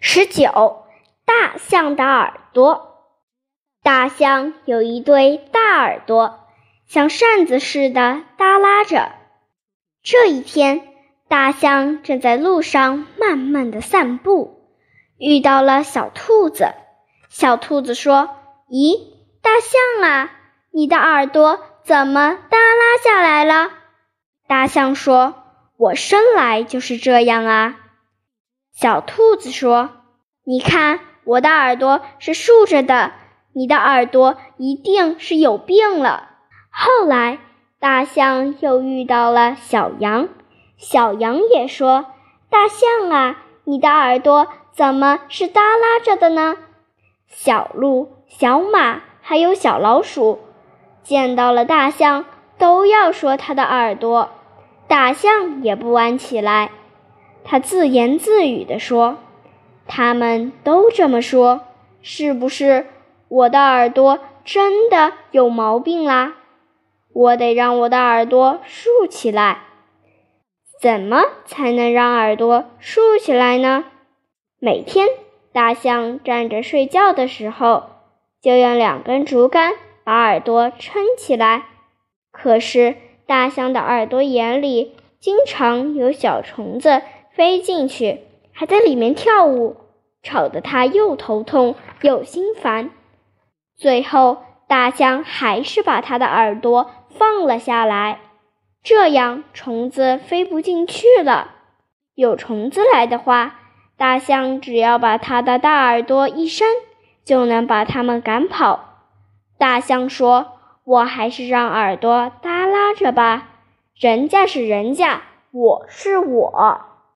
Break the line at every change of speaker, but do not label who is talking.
十九，大象的耳朵。大象有一对大耳朵，像扇子似的耷拉着。这一天，大象正在路上慢慢的散步，遇到了小兔子。小兔子说：“咦，大象啊，你的耳朵怎么耷拉下来了？”大象说：“我生来就是这样啊。”小兔子说：“你看，我的耳朵是竖着的，你的耳朵一定是有病了。”后来。大象又遇到了小羊，小羊也说：“大象啊，你的耳朵怎么是耷拉着的呢？”小鹿、小马还有小老鼠见到了大象，都要说它的耳朵。大象也不安起来，它自言自语地说：“他们都这么说，是不是我的耳朵真的有毛病啦？”我得让我的耳朵竖起来。怎么才能让耳朵竖起来呢？每天，大象站着睡觉的时候，就用两根竹竿把耳朵撑起来。可是，大象的耳朵眼里经常有小虫子飞进去，还在里面跳舞，吵得它又头痛又心烦。最后，大象还是把它的耳朵。放了下来，这样虫子飞不进去了。有虫子来的话，大象只要把它的大耳朵一扇，就能把它们赶跑。大象说：“我还是让耳朵耷拉着吧，人家是人家，我是我。”